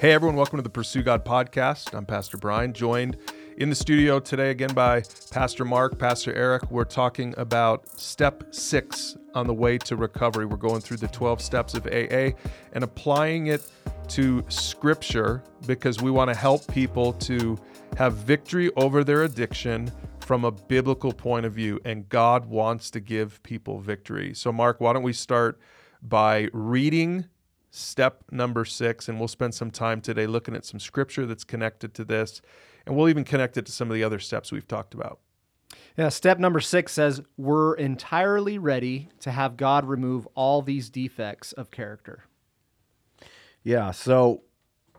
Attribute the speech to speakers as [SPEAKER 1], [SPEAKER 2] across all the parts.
[SPEAKER 1] Hey, everyone, welcome to the Pursue God podcast. I'm Pastor Brian, joined in the studio today again by Pastor Mark, Pastor Eric. We're talking about step six on the way to recovery. We're going through the 12 steps of AA and applying it to scripture because we want to help people to have victory over their addiction from a biblical point of view. And God wants to give people victory. So, Mark, why don't we start by reading step number six. And we'll spend some time today looking at some scripture that's connected to this. And we'll even connect it to some of the other steps we've talked about.
[SPEAKER 2] Yeah, step number six says we're entirely ready to have God remove all these defects of character.
[SPEAKER 3] Yeah, so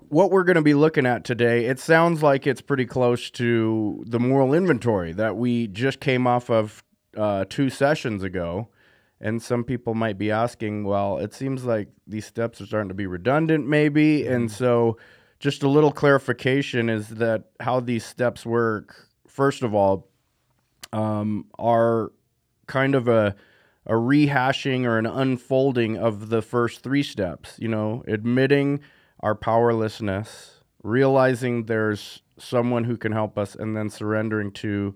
[SPEAKER 3] what we're going to be looking at today, it sounds like it's pretty close to the moral inventory that we just came off of uh, two sessions ago. And some people might be asking, well, it seems like these steps are starting to be redundant, maybe. Mm-hmm. And so, just a little clarification is that how these steps work, first of all, um, are kind of a, a rehashing or an unfolding of the first three steps, you know, admitting our powerlessness, realizing there's someone who can help us, and then surrendering to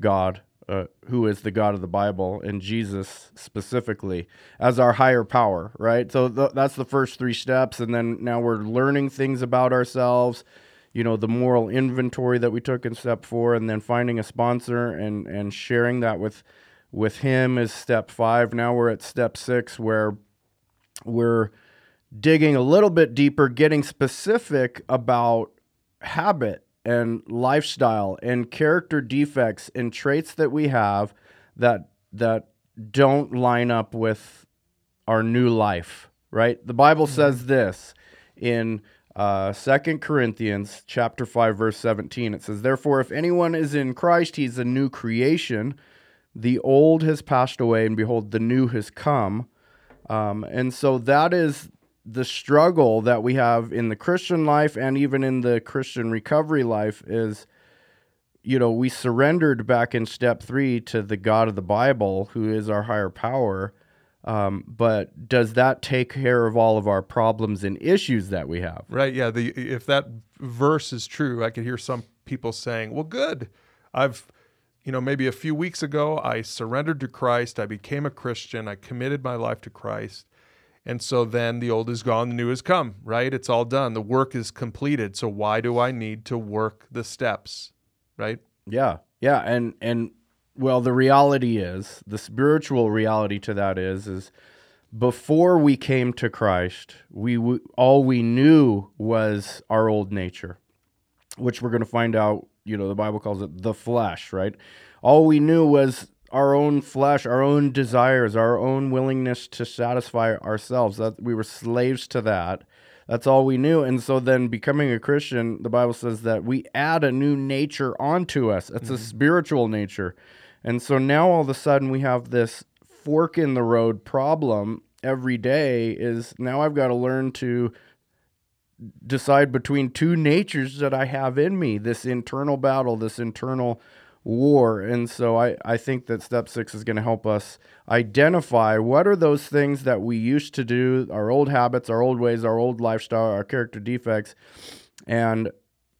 [SPEAKER 3] God uh, who is the God of the Bible and Jesus specifically as our higher power, right? So th- that's the first three steps. And then now we're learning things about ourselves, you know, the moral inventory that we took in step four, and then finding a sponsor and, and sharing that with, with him is step five. Now we're at step six where we're digging a little bit deeper, getting specific about habit and lifestyle and character defects and traits that we have that that don't line up with our new life right? The bible mm-hmm. says this in uh, 2 corinthians chapter 5 verse 17 it says therefore if anyone is in christ he's a new creation. The old has passed away and behold the new has come. Um, and so that is the struggle that we have in the Christian life and even in the Christian recovery life is you know, we surrendered back in step three to the God of the Bible, who is our higher power. Um, but does that take care of all of our problems and issues that we have?
[SPEAKER 1] Right. Yeah. The if that verse is true, I could hear some people saying, "Well, good. I've, you know, maybe a few weeks ago, I surrendered to Christ. I became a Christian. I committed my life to Christ." And so then the old is gone, the new has come, right? It's all done. The work is completed. So why do I need to work the steps, right?
[SPEAKER 3] Yeah. Yeah, and and well, the reality is, the spiritual reality to that is is before we came to Christ, we all we knew was our old nature, which we're going to find out, you know, the Bible calls it the flesh, right? All we knew was our own flesh, our own desires, our own willingness to satisfy ourselves. That we were slaves to that. That's all we knew. And so then becoming a Christian, the Bible says that we add a new nature onto us. It's mm-hmm. a spiritual nature. And so now all of a sudden we have this fork in the road problem every day is now I've got to learn to decide between two natures that I have in me, this internal battle, this internal war. And so I, I think that step six is going to help us identify what are those things that we used to do, our old habits, our old ways, our old lifestyle, our character defects, and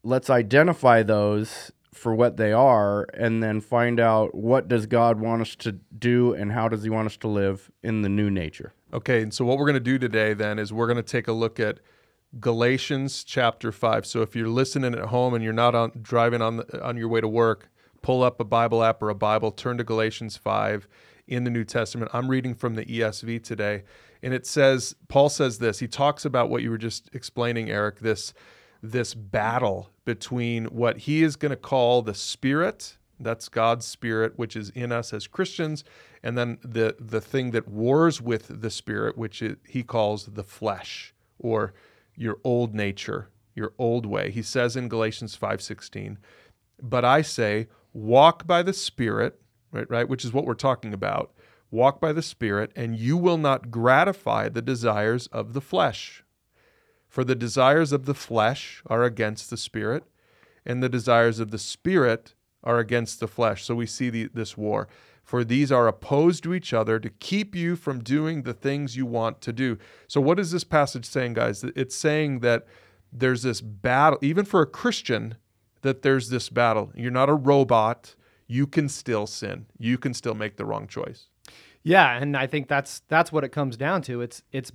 [SPEAKER 3] let's identify those for what they are and then find out what does God want us to do and how does he want us to live in the new nature.
[SPEAKER 1] Okay, and so what we're going to do today then is we're going to take a look at Galatians chapter 5. So if you're listening at home and you're not on driving on the, on your way to work, pull up a Bible app or a Bible, turn to Galatians 5 in the New Testament. I'm reading from the ESV today, and it says Paul says this. He talks about what you were just explaining, Eric, this this battle between what he is going to call the spirit, that's God's spirit which is in us as Christians, and then the the thing that wars with the spirit which he calls the flesh or your old nature, your old way. He says in Galatians 5:16, "But I say, walk by the Spirit, right, right, which is what we're talking about. Walk by the Spirit, and you will not gratify the desires of the flesh. For the desires of the flesh are against the Spirit, and the desires of the Spirit are against the flesh. So we see the, this war. For these are opposed to each other to keep you from doing the things you want to do. So, what is this passage saying, guys? It's saying that there's this battle, even for a Christian, that there's this battle. You're not a robot. You can still sin. You can still make the wrong choice.
[SPEAKER 2] Yeah, and I think that's that's what it comes down to. It's it's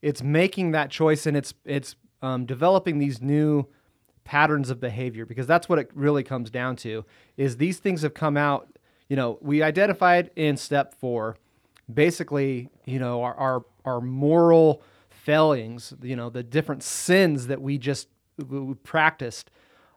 [SPEAKER 2] it's making that choice and it's it's um, developing these new patterns of behavior because that's what it really comes down to. Is these things have come out. You know, we identified in step four, basically, you know, our our, our moral failings. You know, the different sins that we just we practiced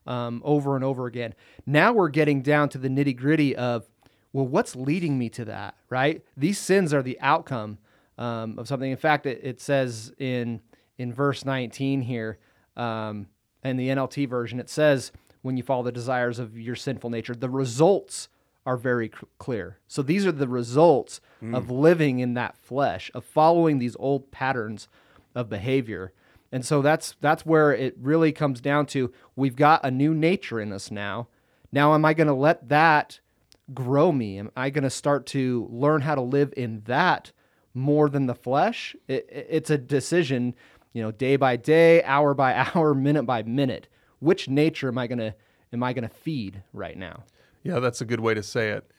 [SPEAKER 2] um, over and over again. Now we're getting down to the nitty gritty of well, what's leading me to that, right? These sins are the outcome um, of something. In fact, it, it, says in in verse 19 here, um, in the NLT version, it says, when you follow the desires of your sinful nature, the results are very clear. So these are the results mm. of living in that flesh, of following these old patterns of behavior. And so that's that's where it really comes down to we've got a new nature in us now. Now am I going to let that grow me? Am I going to start to learn how to live in that more than the flesh? It, it's a decision, you know, day by day, hour by hour, minute by minute. Which nature am I going to am I going to feed right now?
[SPEAKER 1] Yeah, that's a good way to say it.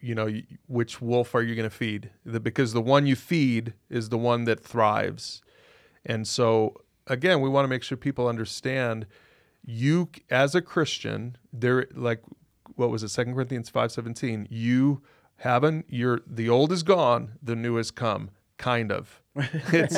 [SPEAKER 1] You know, which wolf are you going to feed? Because the one you feed is the one that thrives. And so again, we want to make sure people understand you as a Christian, there like what was it, Second Corinthians five seventeen, you haven't you're the old is gone, the new has come. Kind of. It's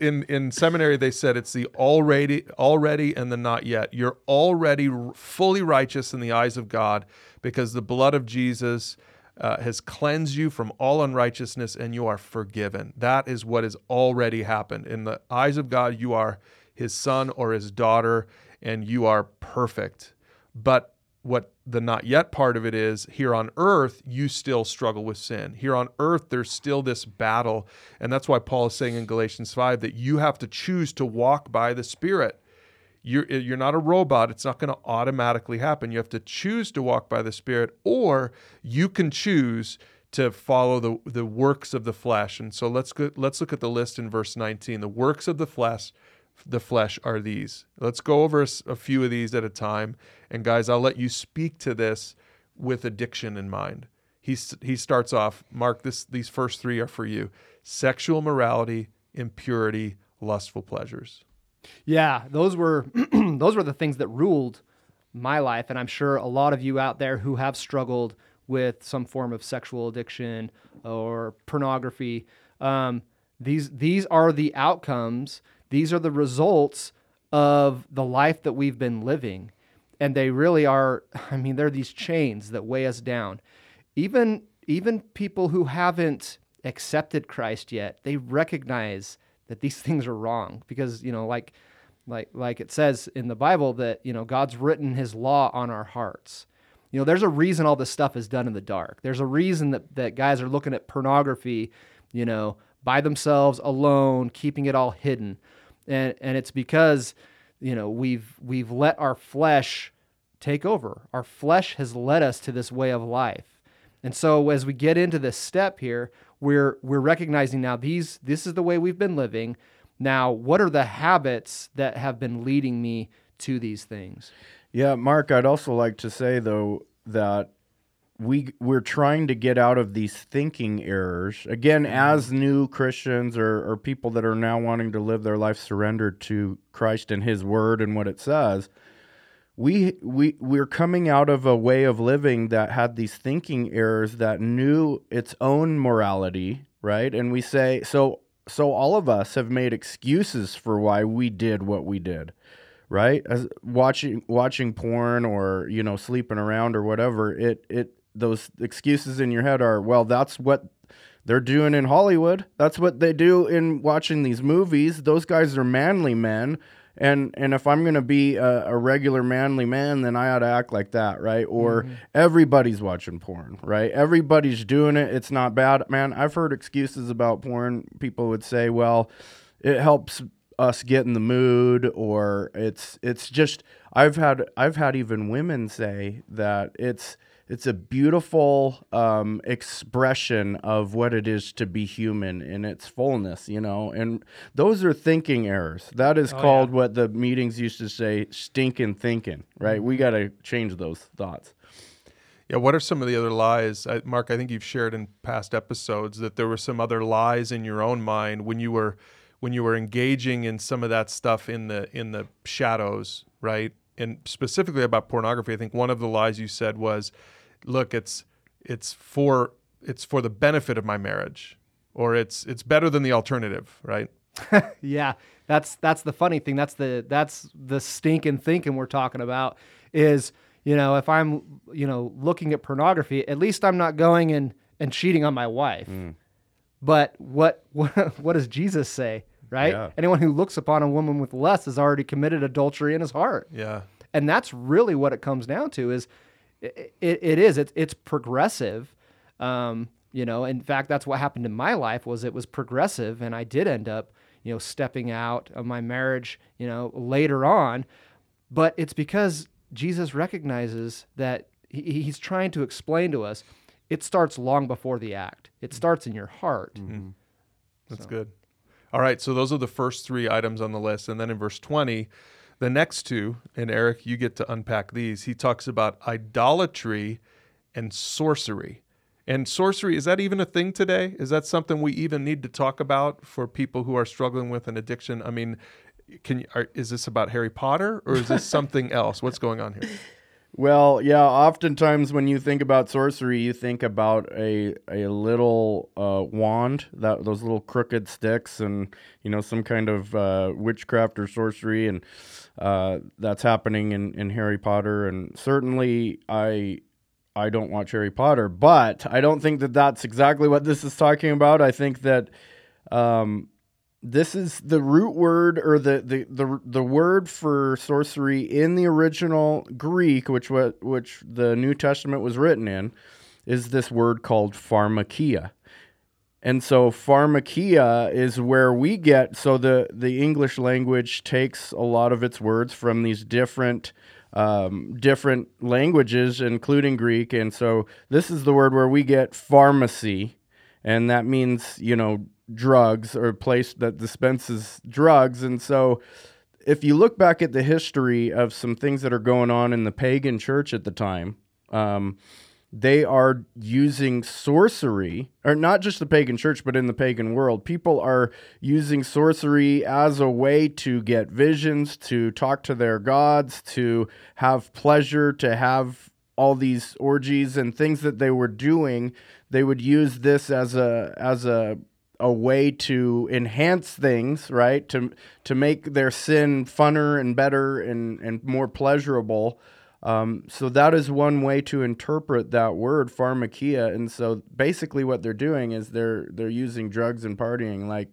[SPEAKER 1] in in seminary they said it's the already already and the not yet. You're already fully righteous in the eyes of God because the blood of Jesus uh, has cleansed you from all unrighteousness and you are forgiven. That is what has already happened. In the eyes of God, you are his son or his daughter and you are perfect. But what the not yet part of it is here on earth, you still struggle with sin. Here on earth, there's still this battle. And that's why Paul is saying in Galatians 5 that you have to choose to walk by the Spirit. You're, eh, you're not a robot. It's not going to automatically happen. You have to choose to walk by the Spirit, or you can choose to follow the, the works of the flesh. And so let's go, let's look at the list in verse 19. The works of the flesh the flesh are these. Let's go over a, a, few of these at a time. And guys, I'll let you speak to this with addiction in mind. He, he starts off, Mark, this, these first three are for you sexual morality, impurity, lustful pleasures.
[SPEAKER 2] Yeah, those were those were the things that ruled my life, and I'm sure a lot of you out there who have struggled with some form of sexual addiction or pornography. Um, these these are the outcomes these are the results of the life that we've been living. And they really are, I mean, they're these chains that weigh us down. Even even people who haven't accepted Christ yet, they recognize that these things are wrong because, you know, like like like it says in the Bible that, you know, God's written his law on our hearts. You know, there's a reason all this stuff is done in the dark. There's a reason that, that guys are looking at pornography, you know, by themselves alone, keeping it all hidden and and it's because you know we've we've let our flesh take over. Our flesh has led us to this way of life. And so as we get into this step here, we're we're recognizing now these this is the way we've been living. Now, what are the habits that have been leading me to these things?
[SPEAKER 3] Yeah, Mark, I'd also like to say though that we we're trying to get out of these thinking errors again mm-hmm. as new christians or, or people that are now wanting to live their life surrendered to christ and his word and what it says we we we're coming out of a way of living that had these thinking errors that knew its own morality right and we say so so all of us have made excuses for why we did what we did right as watching watching porn or you know sleeping around or whatever it it those excuses in your head are, well, that's what they're doing in Hollywood. That's what they do in watching these movies. Those guys are manly men. And and if I'm gonna be a, a regular manly man, then I ought to act like that, right? Or mm-hmm. everybody's watching porn, right? Everybody's doing it. It's not bad, man. I've heard excuses about porn. People would say, well, it helps us get in the mood, or it's it's just. I've had I've had even women say that it's it's a beautiful um, expression of what it is to be human in its fullness, you know. And those are thinking errors. That is
[SPEAKER 2] Oh,
[SPEAKER 3] called
[SPEAKER 2] yeah.
[SPEAKER 3] what the meetings used to say, stinking thinking. Right? We got to change those thoughts.
[SPEAKER 1] Yeah, what are some of the other lies, I, Mark? I think you've shared in past episodes that there were some other lies in your own mind when you were when you were engaging in some of that stuff in the in the shadows, right? And specifically about pornography, I think one of the lies you said was, "Look, it's it's for it's for the benefit of my marriage, or it's it's better than the alternative," right?
[SPEAKER 2] Yeah, that's that's the funny thing. That's the that's the stinking thinking we're talking about. Is you know if I'm you know looking at pornography, at least I'm not going and and cheating on my wife. Mm. But what what what does Jesus say? Right?
[SPEAKER 3] Yeah.
[SPEAKER 2] Anyone who looks upon a woman with lust has already committed adultery in his heart
[SPEAKER 1] Yeah,
[SPEAKER 2] and that's really what it comes down to is it, it, it is. It's, it's progressive. Um, you know in fact that's what happened in my life was it was progressive and i did end up you know stepping out of my marriage you know later on. But it's because jesus recognizes that he, he's trying to explain to us it starts long before the act. It starts in your heart.
[SPEAKER 1] That's good. All right, so those are the first three items on the list. And then in verse 20, the next two, and Eric, you get to unpack these. He talks about idolatry and sorcery. And sorcery, is that even a thing today? Is that something we even need to talk about for people who are struggling with an addiction? I mean, can you, are, is this about Harry Potter or is this something else? What's going on here?
[SPEAKER 3] Well, yeah. Oftentimes, when you think about sorcery, you think about a a little uh, wand, that those little crooked sticks, and you know some kind of uh, witchcraft or sorcery, and uh, that's happening in, in Harry Potter. And certainly, I I don't watch Harry Potter, but I don't think that that's exactly what this is talking about. I think that um, this is the root word or the, the, the, the word for sorcery in the original Greek, which what which the New Testament was written in, is this word called pharmakeia. And so pharmakeia is where we get so the the English language takes a lot of its words from these different um, different languages, including Greek. And so this is the word where we get pharmacy, and that means you know drugs or a place that dispenses drugs. And so if you look back at the history of some things that are going on in the pagan church at the time, um, they are using sorcery, or not just the pagan church, but in the pagan world. People are using sorcery as a way to get visions, to talk to their gods, to have pleasure, to have all these orgies and things that they were doing. They would use this as a as a a way to enhance things, right? To to make their sin funner and better and and more pleasurable. Um, so that is one way to interpret that word pharmakeia. And so basically, what they're doing is they're they're using drugs and partying like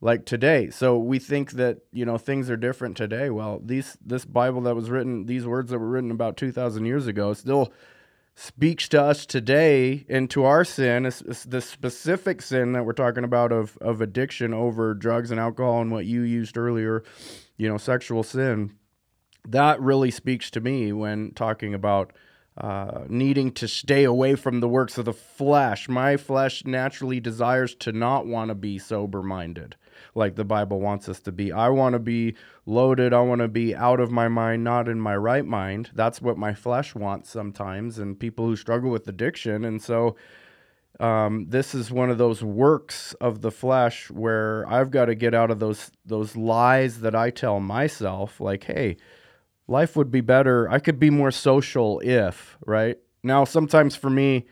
[SPEAKER 3] like today. So we think that you know things are different today. Well, these this Bible that was written, these words that were written about two thousand years ago, still speaks to us today and to our sin, the specific sin that we're talking about of of addiction over drugs and alcohol and what you used earlier, you know, sexual sin. That really speaks to me when talking about uh, needing to stay away from the works of the flesh. My flesh naturally desires to not want to be sober minded like the Bible wants us to be. I want to be loaded. I want to be out of my mind, not in my right mind. That's what my flesh wants sometimes, and people who struggle with addiction. And so, um, this is one of those works of the flesh where I've got to get out of those those lies that I tell myself, like, "Hey, life would be better. I could be more social if." Right now, sometimes for me,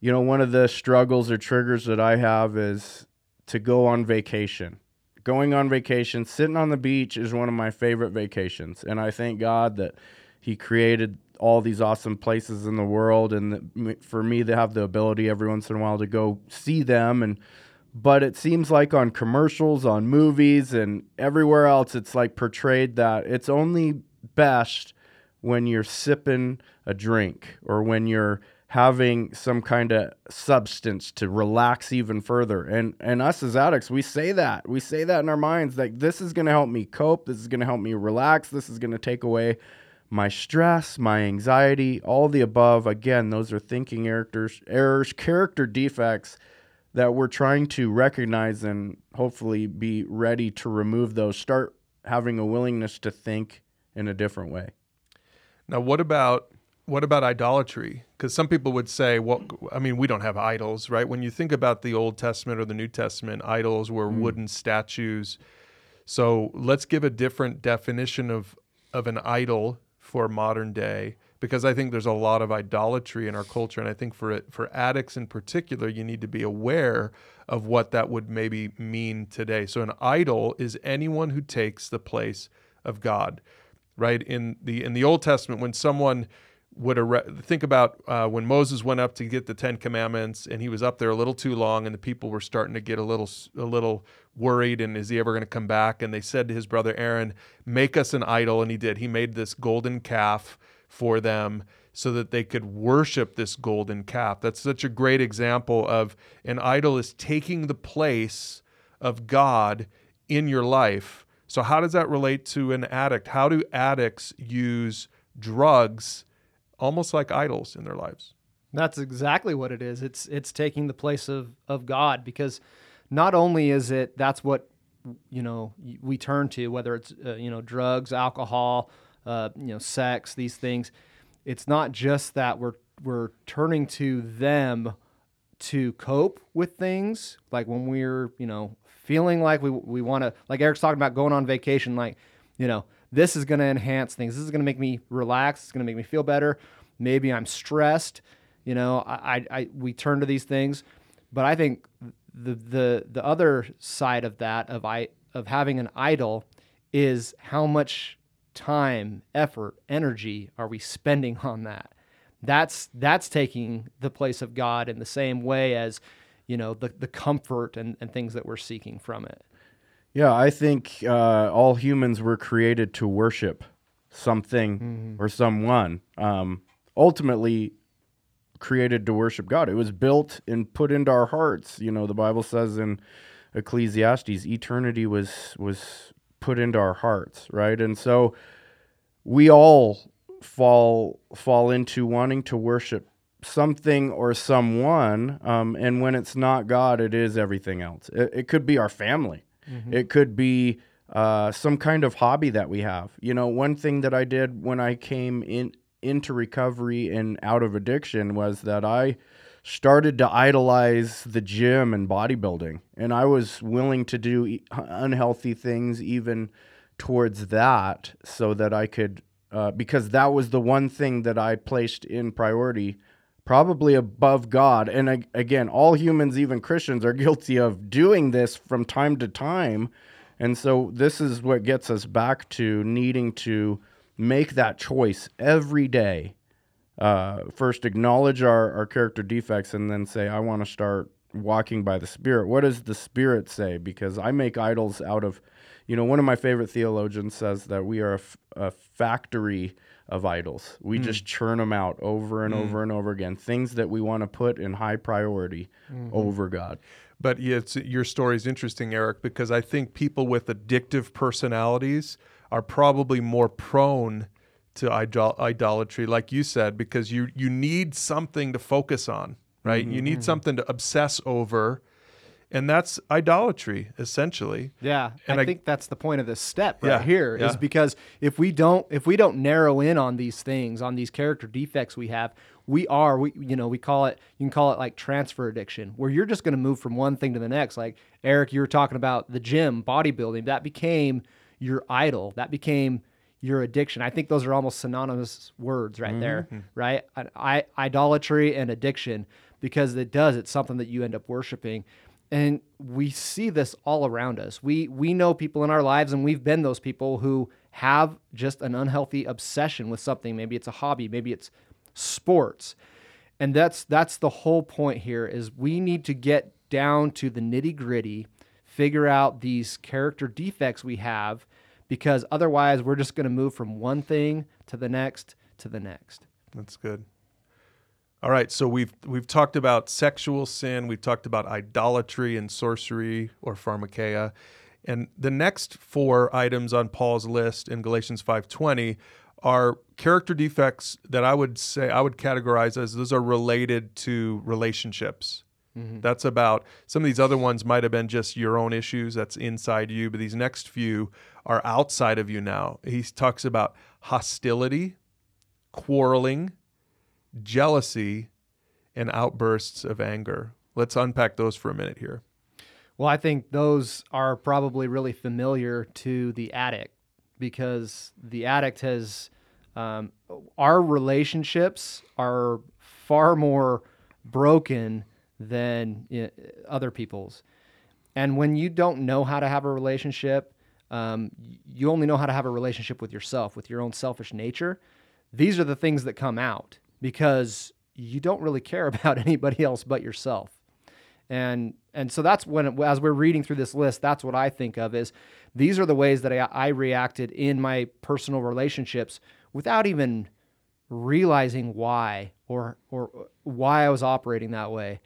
[SPEAKER 3] you know, one of the struggles or triggers that I have is to go on vacation. Going on vacation, sitting on the beach is one of my favorite vacations. And I thank God that He created all these awesome places in the world. And for me to have the ability every once in a while to go see them. And, but it seems like on commercials, on movies, and everywhere else, it's like portrayed that it's only best when you're sipping a drink or when you're having some kind of substance to relax even further. And and us as addicts, we say that. We say that in our minds like this is going to help me cope, this is going to help me relax, this is going to take away my stress, my anxiety, all the above. Again, those are thinking errors, errors, character defects that we're trying to recognize and hopefully be ready to remove those. Start having a willingness to think in a different way.
[SPEAKER 1] Now, what about what about idolatry? Because some people would say, well, I mean, we don't have idols, right? When you think about the Old Testament or the New Testament, idols were
[SPEAKER 3] Mm.
[SPEAKER 1] wooden statues. So let's give a different definition of of an idol for modern day, because I think there's a lot of idolatry in our culture, and I think for it, for addicts in particular, you need to be aware of what that would maybe mean today. So an idol is anyone who takes the place of God right in the in the Old Testament when someone would think about uh, when Moses went up to get the Ten Commandments and he was up there a little too long and the people were starting to get a little a little worried and is he ever going to come back? And they said to his brother Aaron make us an idol and he did. He made this golden calf for them so that they could worship this golden calf. That's such a great example of an idol is taking the place of God in your life so, how does that relate to an addict? How do addicts use drugs almost like idols in their lives?
[SPEAKER 2] That's exactly what it is. It's it's taking the place of of God because not only is it that's what you know we turn to whether it's uh, you know drugs, alcohol, uh, you know sex, these things. It's not just that we're we're turning to them to cope with things like when we're you know feeling like we we want to like Eric's talking about going on vacation like you know this is going to enhance things. This is going to make me relax. It's going to make me feel better. Maybe I'm stressed. You know I, I I we turn to these things. But I think the the the other side of that of I of having an idol is how much time effort energy are we spending on that that's that's taking the place of God in the same way as you know the the comfort and, and things that we're seeking from it.
[SPEAKER 3] Yeah, I think uh, all humans were created to worship something or someone. Um, ultimately, created to worship God. It was built and put into our hearts. You know, the Bible says in Ecclesiastes, eternity was was put into our hearts, right? And so we all fall fall into wanting to worship something or someone um, and when it's not god it is everything else. It, it could be our family. It could be uh, some kind of hobby that we have. You know one thing that i did when i came in into recovery and out of addiction was that i started to idolize the gym and bodybuilding and i was willing to do unhealthy things even towards that so that i could uh, because that was the one thing that I placed in priority, probably above God. And ag- again, all humans, even Christians, are guilty of doing this from time to time. And so this is what gets us back to needing to make that choice every day. Uh, first, acknowledge our, our character defects and then say, I want to start walking by the Spirit. What does the Spirit say? Because I make idols out of you know, one of my favorite theologians says that we are a, f- a factory of idols. We hmm. just churn them out over and hmm. over and over again. Things that we want to put in high priority mm-hmm. over God.
[SPEAKER 1] But it's, your story is interesting, Eric, because I think people with addictive personalities are probably more prone to idol- idolatry, like you said, because you you need something to focus on, right? Mm-hmm. You need mm-hmm. something to obsess over, and that's idolatry essentially.
[SPEAKER 2] Yeah,
[SPEAKER 1] And
[SPEAKER 2] I,
[SPEAKER 1] I-
[SPEAKER 2] think that's the point of this step right
[SPEAKER 1] Yeah,
[SPEAKER 2] here is
[SPEAKER 1] yeah.
[SPEAKER 2] because if we don't if we don't narrow in on these things, on these character defects we have, we are we you know, we call it you can call it like transfer addiction, where you're just going to move from one thing to the next. Like Eric, you were talking about the gym, bodybuilding, that became your idol. That became your addiction. I think those are almost synonymous words right there, mm-hmm. right? I, I, idolatry and addiction because it does. It's something that you end up worshiping and we see this all around us. We we know people in our lives, and we've been those people who have just an unhealthy obsession with something. Maybe it's a hobby, maybe it's sports, and that's that's the whole point here. Is we need to get down to the nitty gritty, figure out these character defects we have, because otherwise we're just going to move from one thing to the next to the next.
[SPEAKER 1] That's good. All right, so we've we've talked about sexual sin, we've talked about idolatry and sorcery or pharmakeia, and the next four items on Paul's list in Galatians 5:20 are character defects that I would say I would categorize as those are related to relationships. Mm-hmm. That's about some of these other ones might have been just your own issues that's inside you, but these next few are outside of you now. He talks about hostility, quarreling, jealousy, and outbursts of anger. Let's unpack those for a minute here.
[SPEAKER 2] Well, I think those are probably really familiar to the addict because the addict has um, our relationships are far more broken than uh, other people's. And when you don't know how to have a relationship, um, you only know how to have a relationship with yourself, with your own selfish nature. These are the things that come out because you don't really care about anybody else but yourself. And and so that's when as we're reading through this list that's what i think of is these are the ways that i, I reacted in my personal relationships without even realizing why or or why i was operating that way.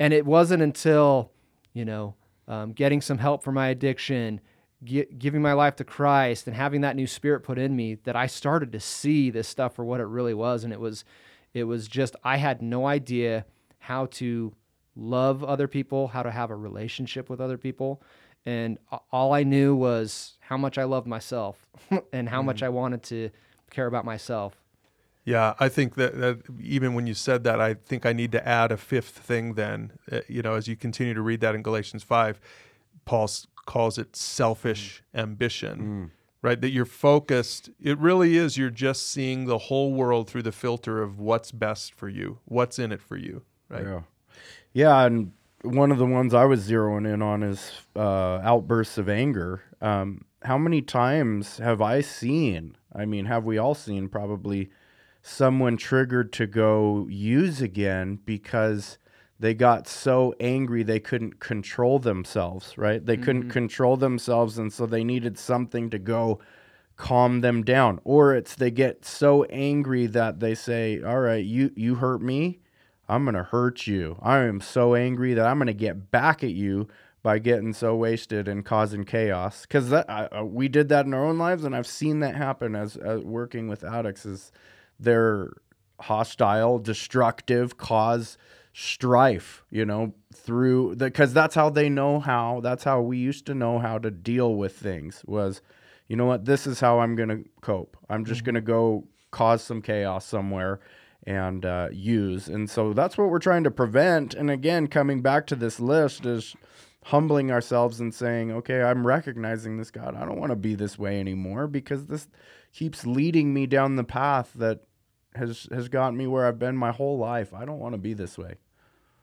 [SPEAKER 2] And it wasn't until you know um, getting some help for my addiction gi- giving my life to christ and having that new spirit put in me that i started to see this stuff for what it really was and it was it was just i had no idea how to love other people, how to have a relationship with other people. And all I knew was how much I loved myself and how mm much I wanted to care about myself.
[SPEAKER 1] Yeah, I think that, that, even when you said that, I think I need to add a fifth thing then. Uh, you know, as you continue to read that in Galatians 5, Paul calls it selfish mm. ambition. Mm. Right, that you're focused. It really is. You're just seeing the whole world through the filter of what's best for you, what's in it for you. Right.
[SPEAKER 3] Yeah. Yeah, and one of the ones I was zeroing in on is uh, outbursts of anger. Um, how many times have I seen? I mean, have we all seen probably someone triggered to go use again because they got so angry they couldn't control themselves, right? They mm-hmm. couldn't control themselves, and so they needed something to go calm them down. Or it's they get so angry that they say, "All right, you you hurt me." I'm going to hurt you. I am so angry that I'm going to get back at you by getting so wasted and causing chaos. Because we did that in our own lives, and I've seen that happen as, as working with addicts. Is they're hostile, destructive, cause strife. You know, through the because that's how they know how. That's how we used to know how to deal with things. Was you know what? This is how I'm going to cope. I'm just mm-hmm. going to go cause some chaos somewhere and uh, use. And so that's what we're trying to prevent. And again, coming back to this list is humbling ourselves and saying, okay, I'm recognizing this, God. I don't want to be this way anymore because this keeps leading me down the path that has has gotten me where I've been my whole life. I don't want to be this way.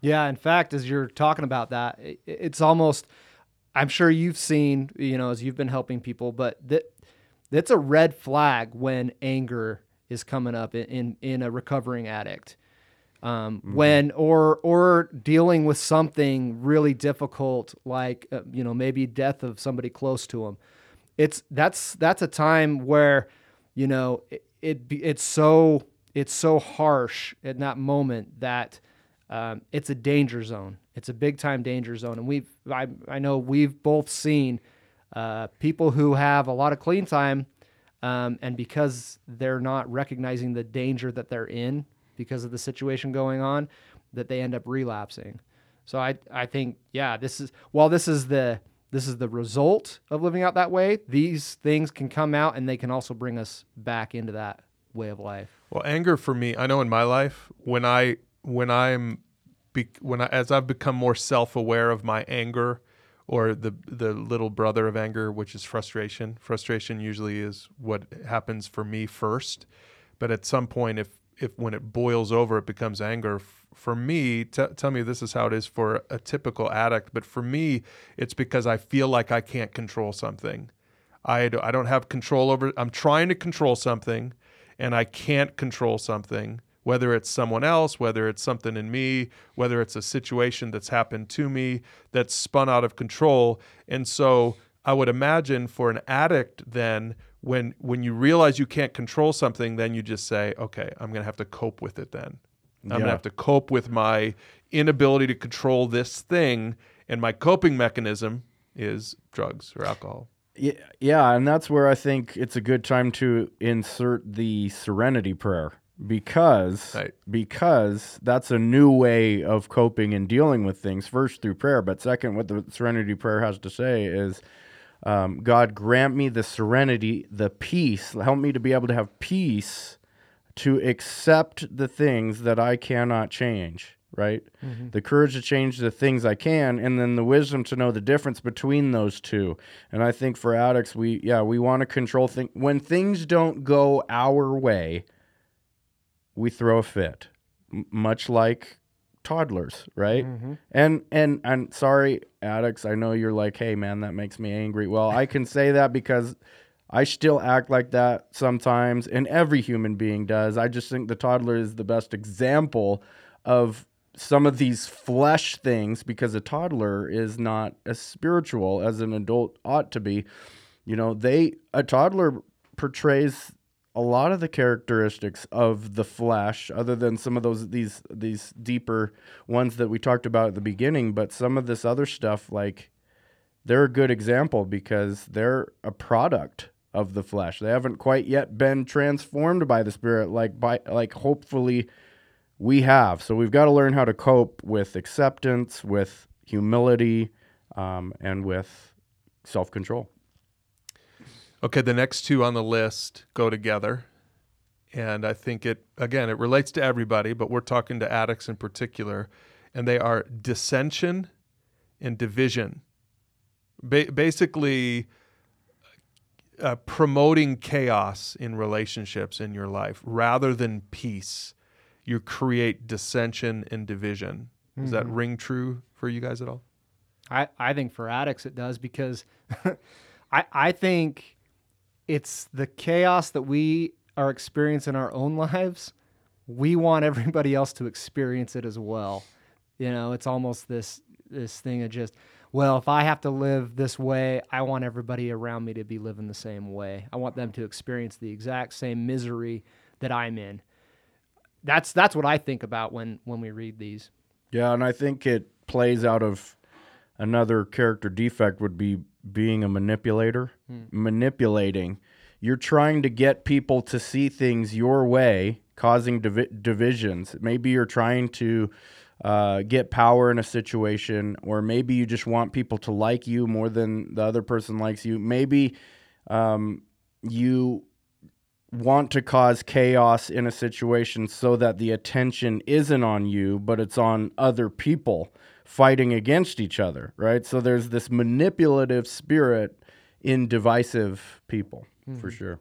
[SPEAKER 2] Yeah, in fact, as you're talking about that, it's almost I'm sure you've seen, you know, as you've been helping people, but that that's a red flag when anger is coming up in in, in a recovering addict. Um, mm-hmm. when or or dealing with something really difficult like uh, you know maybe death of somebody close to them it's that's that's a time where you know it, it it's so it's so harsh in that moment that um, it's a danger zone it's a big time danger zone and we've I, I know we've both seen uh, people who have a lot of clean time um, and because they're not recognizing the danger that they're in because of the situation going on, that they end up relapsing. So I I think yeah, this is while this is the this is the result of living out that way. These things can come out and they can also bring us back into that way of life.
[SPEAKER 1] Well, anger for me, I know in my life when I when I'm when I, as I've become more self-aware of my anger or the the little brother of anger, which is frustration. Frustration usually is what happens for me first, but at some point, if if when it boils over, it becomes anger. For me, t- tell me this is how it is for a typical addict, but for me, it's because I feel like I can't control something. I, I don't have control over. I'm trying to control something, and I can't control something whether it's someone else, whether it's something in me, whether it's a situation that's happened to me that's spun out of control. And so I would imagine for an addict then when when you realize you can't control something then you just say, "Okay, I'm going to have to cope with it then." I'm yeah. going to have to cope with my inability to control this thing and my coping mechanism is drugs or alcohol.
[SPEAKER 3] Yeah, yeah, and that's where I think it's a good time to insert the serenity prayer because
[SPEAKER 1] Right.
[SPEAKER 3] because that's a new way of coping and dealing with things. First through prayer, but second, what the serenity prayer has to say is, um, God grant me the serenity, the peace, help me to be able to have peace to accept the things that I cannot change. Right, the courage to change the things I can, and then the wisdom to know the difference between those two. And I think for addicts, we yeah we want to control things when things don't go our way we throw a fit, m- much like toddlers, right? Mm-hmm. And and and sorry, addicts, I know you're like, hey man, that makes me angry. Well, I can say that because I still act like that sometimes, and every human being does. I just think the toddler is the best example of some of these flesh things because a toddler is not as spiritual as an adult ought to be. You know, they a toddler portrays a lot of the characteristics of the flesh other than some of those these these deeper ones that we talked about at the beginning but some of this other stuff like they're a good example because they're a product of the flesh they haven't quite yet been transformed by the spirit like by like hopefully we have. So we've got to learn how to cope with acceptance with humility um, and with self-control
[SPEAKER 1] Okay, the next two on the list go together. And I think it, again, it relates to everybody, but we're talking to addicts in particular. And they are dissension and division. Ba- basically, uh, promoting chaos in relationships in your life rather than peace. You create dissension and division. Does that ring true for you guys at all?
[SPEAKER 2] I, I think for addicts it does because I I think it's the chaos that we are experiencing in our own lives. We want everybody else to experience it as well. You know, it's almost this this thing of just well, if I have to live this way, I want everybody around me to be living the same way. I want them to experience the exact same misery that I'm in. That's that's what I think about when when we read these.
[SPEAKER 3] Yeah, and I think it plays out of another character defect would be being a manipulator, manipulating. You're trying to get people to see things your way, causing divi- divisions. Maybe you're trying to uh, get power in a situation, or maybe you just want people to like you more than the other person likes you. Maybe um, you want to cause chaos in a situation so that the attention isn't on you, but it's on other people fighting against each other, right? So there's this manipulative spirit in divisive people, for hmm. sure.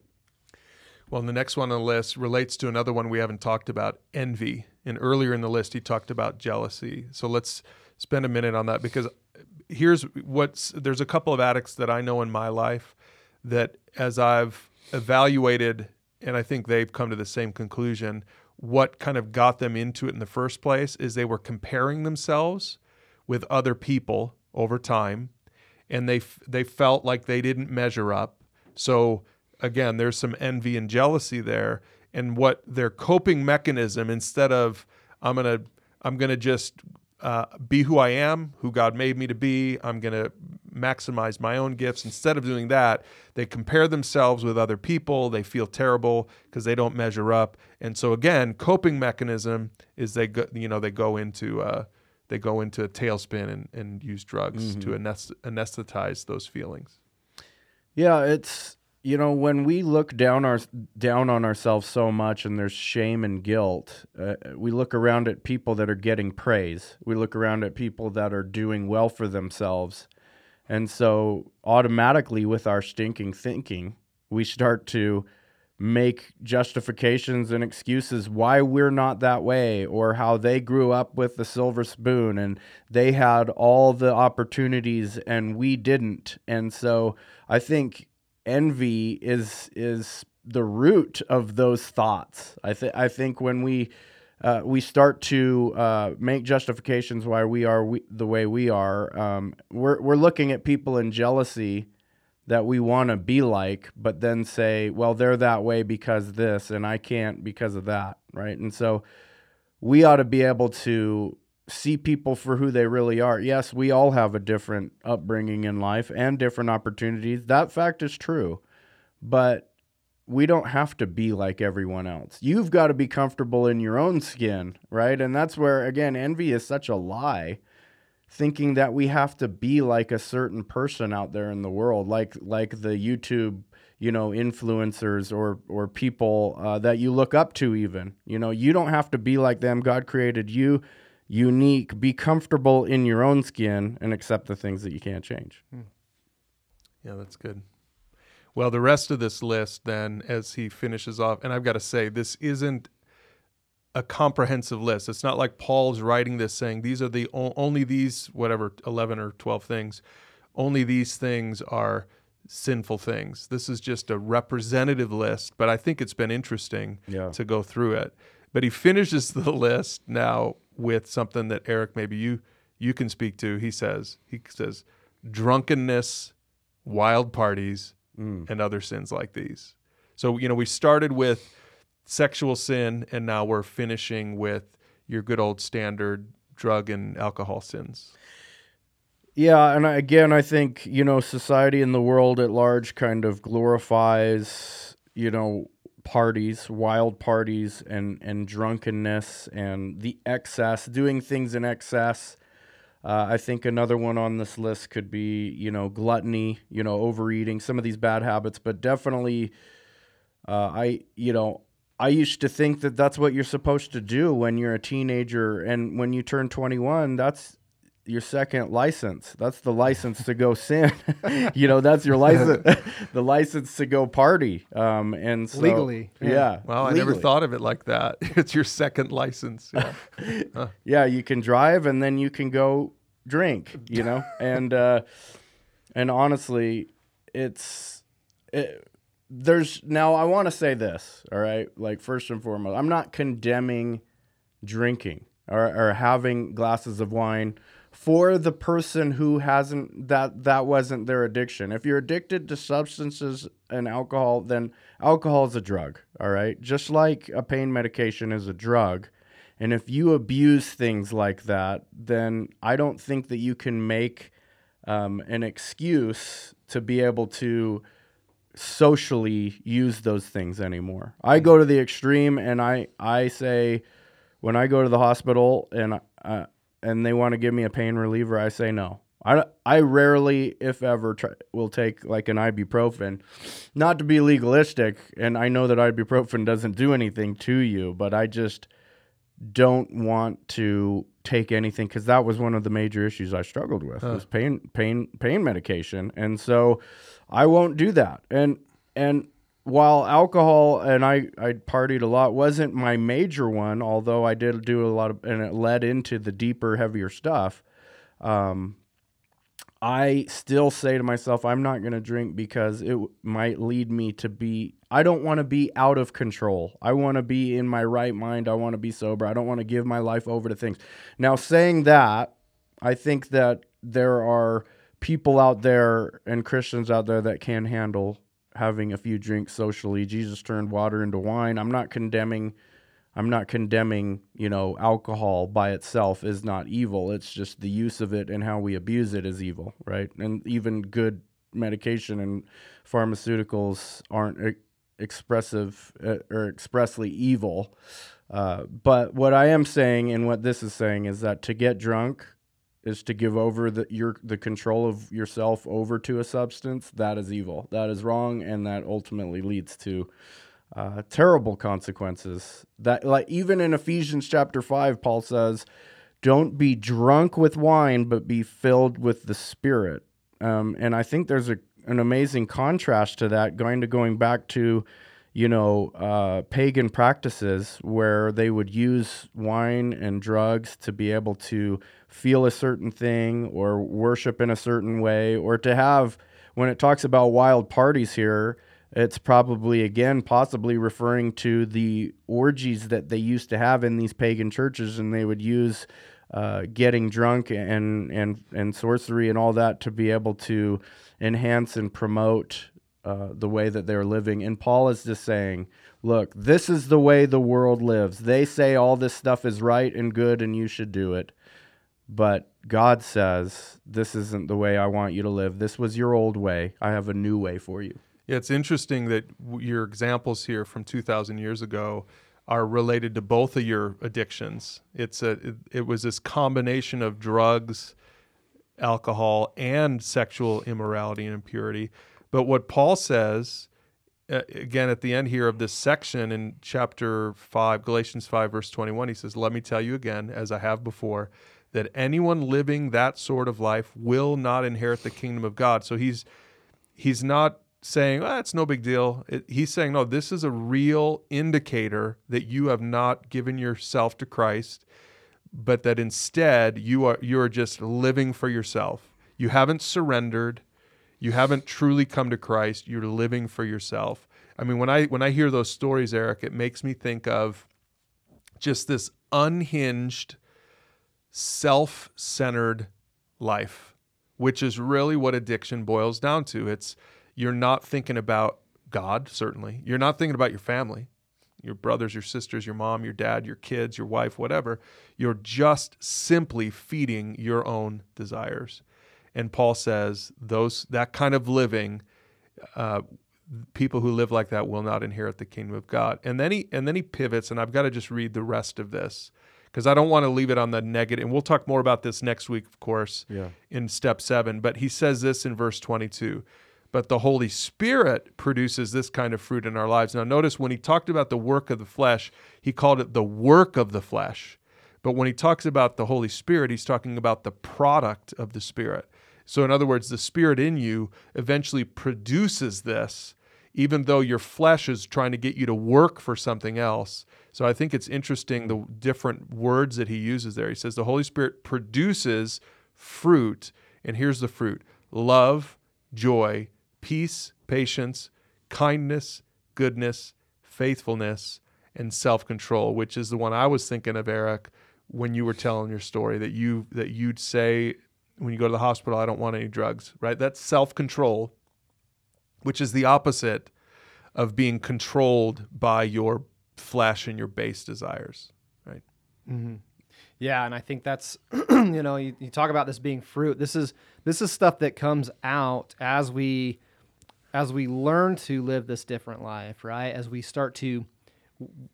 [SPEAKER 1] Well, and the next one on the list relates to another one we haven't talked about envy. And earlier in the list, he talked about jealousy. So let's spend a minute on that because here's what's there's a couple of addicts that I know in my life that as I've evaluated, and I think they've come to the same conclusion, what kind of got them into it in the first place is they were comparing themselves with other people over time and they they felt like they didn't measure up. So again, there's some envy and jealousy there, and what their coping mechanism instead of I'm gonna I'm gonna just uh, be who I am, who God made me to be. I'm gonna maximize my own gifts. Instead of doing that, they compare themselves with other people. They feel terrible because they don't measure up. And so again, coping mechanism is they go you know they go into uh, they go into a tailspin and, and use drugs to anest- anesthetize those feelings.
[SPEAKER 3] Yeah, it's you know when we look down our down on ourselves so much and there's shame and guilt, uh, we look around at people that are getting praise. We look around at people that are doing well for themselves. And so automatically with our stinking thinking, we start to make justifications and excuses why we're not that way or how they grew up with the silver spoon and they had all the opportunities and we didn't. And so I think envy is is the root of those thoughts. I think I think when we uh, we start to uh, make justifications why we are we, the way we are, um, we're we're looking at people in jealousy that we want to be like, but then say, well, they're that way because this, and I can't because of that, right? And so we ought to be able to see people for who they really are. Yes, we all have a different upbringing in life and different opportunities. That fact is true. But we don't have to be like everyone else. You've got to be comfortable in your own skin, right? And that's where again envy is such a lie thinking that we have to be like a certain person out there in the world, like like the YouTube, you know, influencers or or people uh, that you look up to. Even you know, you don't have to be like them. God created you unique. Be comfortable in your own skin and accept the things that you can't change.
[SPEAKER 1] Yeah, that's good. Well, the rest of this list, then, as he finishes off, and I've got to say, this isn't a comprehensive list. It's not like Paul's writing this saying these are the o- only these whatever 11 or 12 things, only these things are sinful things. This is just a representative list, but I think it's been interesting
[SPEAKER 3] Yeah.
[SPEAKER 1] to go through it. But he finishes the list now with something that Eric maybe you you can speak to. He says he says drunkenness, wild parties, mm. and other sins like these. So you know we started with sexual sin, and now we're finishing with your good old standard drug and alcohol sins.
[SPEAKER 3] Yeah, and again, I think you know society and the world at large kind of glorifies you know parties, wild parties, and and drunkenness and the excess, doing things in excess. Uh, I think another one on this list could be you know gluttony, you know overeating, some of these bad habits, but definitely, uh, I you know. I used to think that that's what you're supposed to do when you're a teenager, and when you turn 21, that's your second license. That's the license to go sin. you know, that's your license, the license to go party. Um, and so,
[SPEAKER 2] Legally,
[SPEAKER 3] yeah.
[SPEAKER 2] yeah.
[SPEAKER 1] Well, I never thought of it like that. It's your second license. Yeah.
[SPEAKER 3] Yeah, you can drive and then you can go drink. You know, and uh, and honestly, it's it, there's now. I want to say this. All right, like first and foremost, I'm not condemning drinking or, or having glasses of wine for the person who hasn't that that wasn't their addiction. If you're addicted to substances and alcohol, then alcohol is a drug, all right? Just like a pain medication is a drug. And if you abuse things like that, then I don't think that you can make um, an excuse to be able to socially use those things anymore. I go to the extreme and I I say when I go to the hospital and uh, and they want to give me a pain reliever, I say no. I, I rarely, if ever, try, will take like an ibuprofen. Not to be legalistic, and I know that ibuprofen doesn't do anything to you, but I just don't want to take anything because that was one of the major issues I struggled with was pain pain pain medication, and so I won't do that. And and while alcohol and I I partied a lot wasn't my major one, although I did do a lot of and it led into the deeper, heavier stuff. Um, I still say to myself, I'm not going to drink because it w- might lead me to be. I don't want to be out of control. I want to be in my right mind. I want to be sober. I don't want to give my life over to things. Now, saying that, I think that there are people out there and Christians out there that can handle having a few drinks socially. Jesus turned water into wine. I'm not condemning I'm not condemning, you know, alcohol by itself is not evil. It's just the use of it and how we abuse it is evil, right? And even good medication and pharmaceuticals aren't expressive or expressly evil. Uh, but what I am saying and what this is saying is that to get drunk is to give over the your the control of yourself over to a substance. That is evil. That is wrong, and that ultimately leads to uh, terrible consequences. That like even in Ephesians chapter five, Paul says, "Don't be drunk with wine, but be filled with the Spirit." Um, and I think there's a an amazing contrast to that, going to going back to, you know, uh, pagan practices where they would use wine and drugs to be able to feel a certain thing or worship in a certain way, or to have when it talks about wild parties here it's probably again possibly referring to the orgies that they used to have in these pagan churches and they would use uh, getting drunk and and and sorcery and all that to be able to enhance and promote uh, the way that they're living and paul is just saying look this is the way the world lives they say all this stuff is right and good and you should do it but God says, This isn't the way I want you to live. This was your old way. I have a new way for you.
[SPEAKER 1] Yeah, it's interesting that your examples here from 2,000 years ago are related to both of your addictions. It's a it, it was this combination of drugs, alcohol, and sexual immorality and impurity. But what Paul says uh, again at the end here of this section in chapter 5 Galatians 5 verse 21 he says let me tell you again as I have before that anyone living that sort of life will not inherit the kingdom of God. So he's he's not saying, oh, it's no big deal. It, he's saying, no, this is a real indicator that you have not given yourself to Christ, but that instead you are you are just living for yourself. You haven't surrendered. You haven't truly come to Christ. You're living for yourself. I mean, when I when I hear those stories, Eric, it makes me think of just this unhinged, self-centered life, which is really what addiction boils down to. It's you're not thinking about God, certainly. You're not thinking about your family, your brothers, your sisters, your mom, your dad, your kids, your wife, whatever. You're just simply feeding your own desires. And Paul says those that kind of living, uh, people who live like that will not inherit the kingdom of God. And then he and then he pivots, and I've got to just read the rest of this because I don't want to leave it on the negative. And we'll talk more about this next week, of course,
[SPEAKER 3] Yeah.
[SPEAKER 1] in step seven. But he says this in verse 22 but the Holy Spirit produces this kind of fruit in our lives. Now, notice when he talked about the work of the flesh, he called it the work of the flesh. But when he talks about the Holy Spirit, he's talking about the product of the Spirit. So, in other words, the Spirit in you eventually produces this, even though your flesh is trying to get you to work for something else. So, I think it's interesting the different words that he uses there. He says the Holy Spirit produces fruit, and here's the fruit love, joy, peace, patience, kindness, goodness, faithfulness, and self-control, which is the one I was thinking of, Eric, when you were telling your story that you that you'd say when you go to the hospital, I don't want any drugs, right? That's self-control, which is the opposite of being controlled by your flesh and your base desires, right? Mm-hmm.
[SPEAKER 2] Yeah, and I think that's you know you, you talk about this being fruit. This is this is stuff that comes out as we as we learn to live this different life, right? As we start to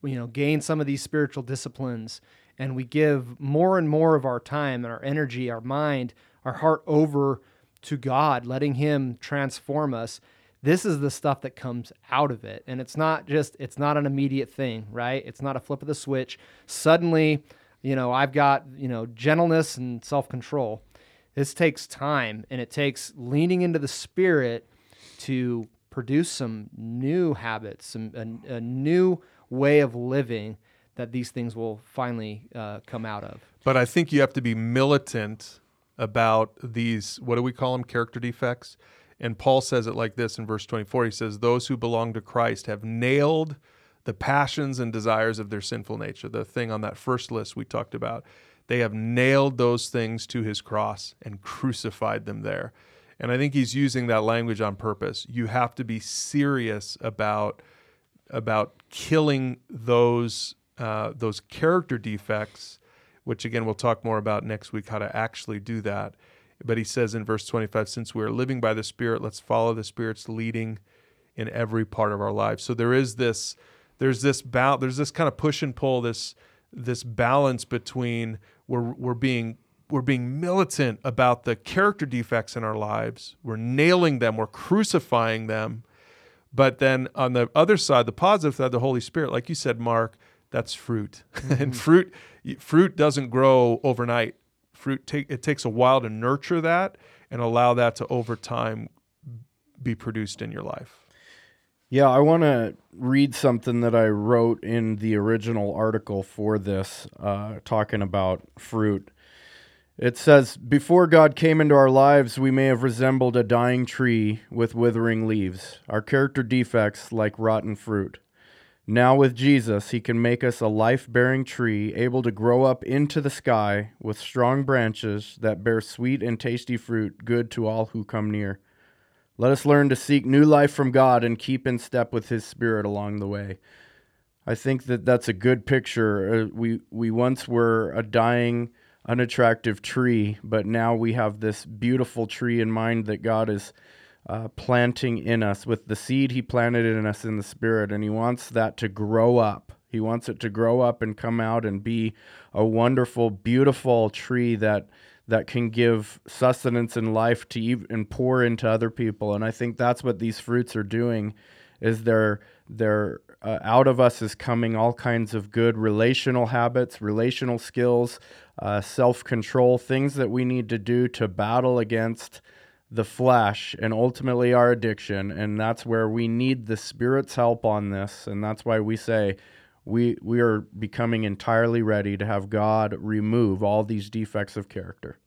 [SPEAKER 2] you know gain some of these spiritual disciplines and we give more and more of our time and our energy, our mind, our heart over to God, letting him transform us. This is the stuff that comes out of it. And it's not just it's not an immediate thing, right? It's not a flip of the switch. Suddenly you know i've got you know gentleness and self-control this takes time and it takes leaning into the spirit to produce some new habits some a, a new way of living that these things will finally uh, come out of
[SPEAKER 1] But I think you have to be militant about these, what do we call them? Character defects. And Paul says it like this in verse 24. He says, Those who belong to Christ have nailed the passions and desires of their sinful nature, the thing on that first list we talked about. They have nailed those things to his cross and crucified them there. And I think he's using that language on purpose. You have to be serious about about killing those uh, those character defects, which again we'll talk more about next week how to actually do that. But he says in verse 25, since we are living by the Spirit, let's follow the Spirit's leading in every part of our lives. So there is this there's this ba- there's this kind of push and pull this this balance between we're we're being we're being militant about the character defects in our lives. We're nailing them, we're crucifying them. But then on the other side, the positive side, the Holy Spirit, like you said, Mark, that's fruit. and fruit fruit doesn't grow overnight. Fruit take it takes a while to nurture that and allow that to over time be produced in your life.
[SPEAKER 3] Yeah, I want to read something that I wrote in the original article for this, uh, talking about fruit. It says, Before God came into our lives, we may have resembled a dying tree with withering leaves, our character defects like rotten fruit. Now, with Jesus, He can make us a life bearing tree, able to grow up into the sky with strong branches that bear sweet and tasty fruit, good to all who come near. Let us learn to seek new life from God and keep in step with His Spirit along the way. I think that that's a good picture. Uh, we we once were a dying unattractive tree, but now we have this beautiful tree in mind that God is uh, planting in us with the seed He planted in us in the Spirit, and He wants that to grow up. He wants it to grow up and come out and be a wonderful, beautiful tree that that can give sustenance and life to even and pour into other people. And I think that's what these fruits are doing, is they're they're uh, out of us is coming all kinds of good relational habits, relational skills, uh, self control, things that we need to do to battle against the flesh and ultimately our addiction. And that's where we need the Spirit's help on this. And that's why we say we, we are becoming entirely ready to have God remove all these defects of character.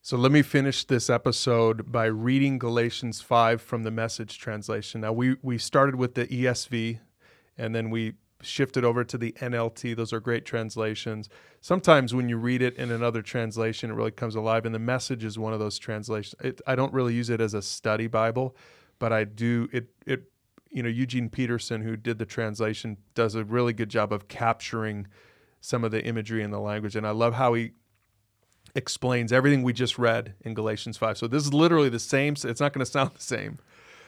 [SPEAKER 1] So let me finish this episode by reading Galatians 5 from the message translation. Now, we, we started with the ESV and then we shifted over to the NLT. Those are great translations. Sometimes when you read it in another translation, it really comes alive. And the message is one of those translations. It, I don't really use it as a study Bible, but I do. It it you know Eugene Peterson, who did the translation, does a really good job of capturing some of the imagery and the language. And I love how he explains everything we just read in Galatians five. So this is literally the same. It's not going to sound the same,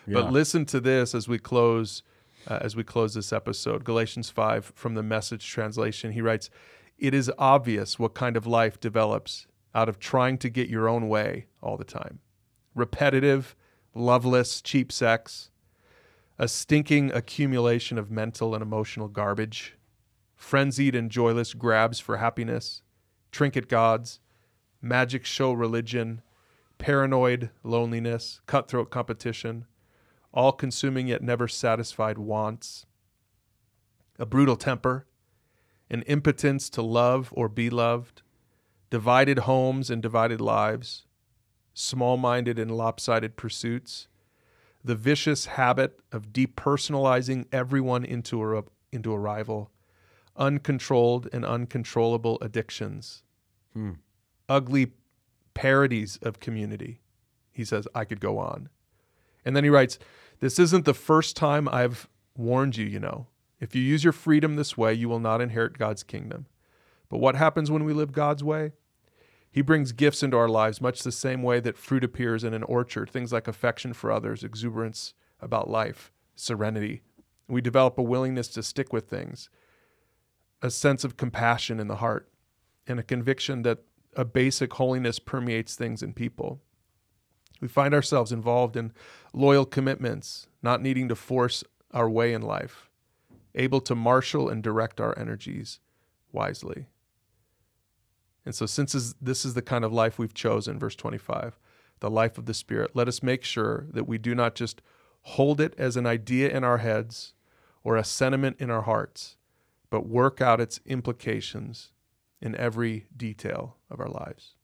[SPEAKER 1] yeah. but listen to this as we close uh, as we close this episode. Galatians 5 from the message translation. He writes, It is obvious what kind of life develops out of trying to get your own way all the time. Repetitive, loveless, cheap sex, a stinking accumulation of mental and emotional garbage, frenzied and joyless grabs for happiness, trinket gods, magic show religion, paranoid loneliness, cutthroat competition all consuming yet never satisfied wants, a brutal temper, an impotence to love or be loved, divided homes and divided lives, small minded and lopsided pursuits, the vicious habit of depersonalizing everyone into a, into a rival, uncontrolled and uncontrollable addictions, hmm. ugly parodies of community. He says, I could go on. And then he writes, this isn't the first time I've warned you, you know. If you use your freedom this way, you will not inherit God's kingdom. But what happens when we live God's way? He brings gifts into our lives, much the same way that fruit appears in an orchard things like affection for others, exuberance about life, serenity. We develop a willingness to stick with things, a sense of compassion in the heart, and a conviction that a basic holiness permeates things and people. We find ourselves involved in loyal commitments, not needing to force our way in life, able to marshal and direct our energies wisely. And so, since this is the kind of life we've chosen, verse 25, the life of the Spirit, let us make sure that we do not just hold it as an idea in our heads or a sentiment in our hearts, but work out its implications in every detail of our lives.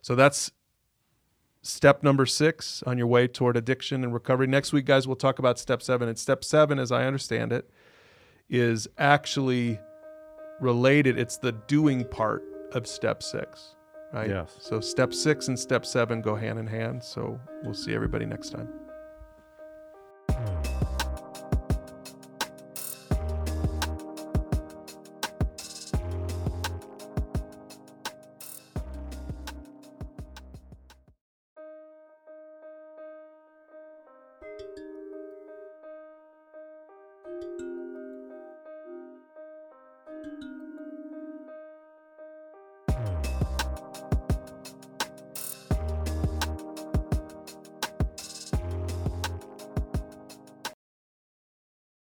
[SPEAKER 1] So that's step number six on your way toward addiction and recovery. Next week, guys, we'll talk about step seven. And step seven, as I understand it, is actually related. It's the doing part of step six, right?
[SPEAKER 3] Yes.
[SPEAKER 1] So step six and step seven go hand in hand. So we'll see everybody next time.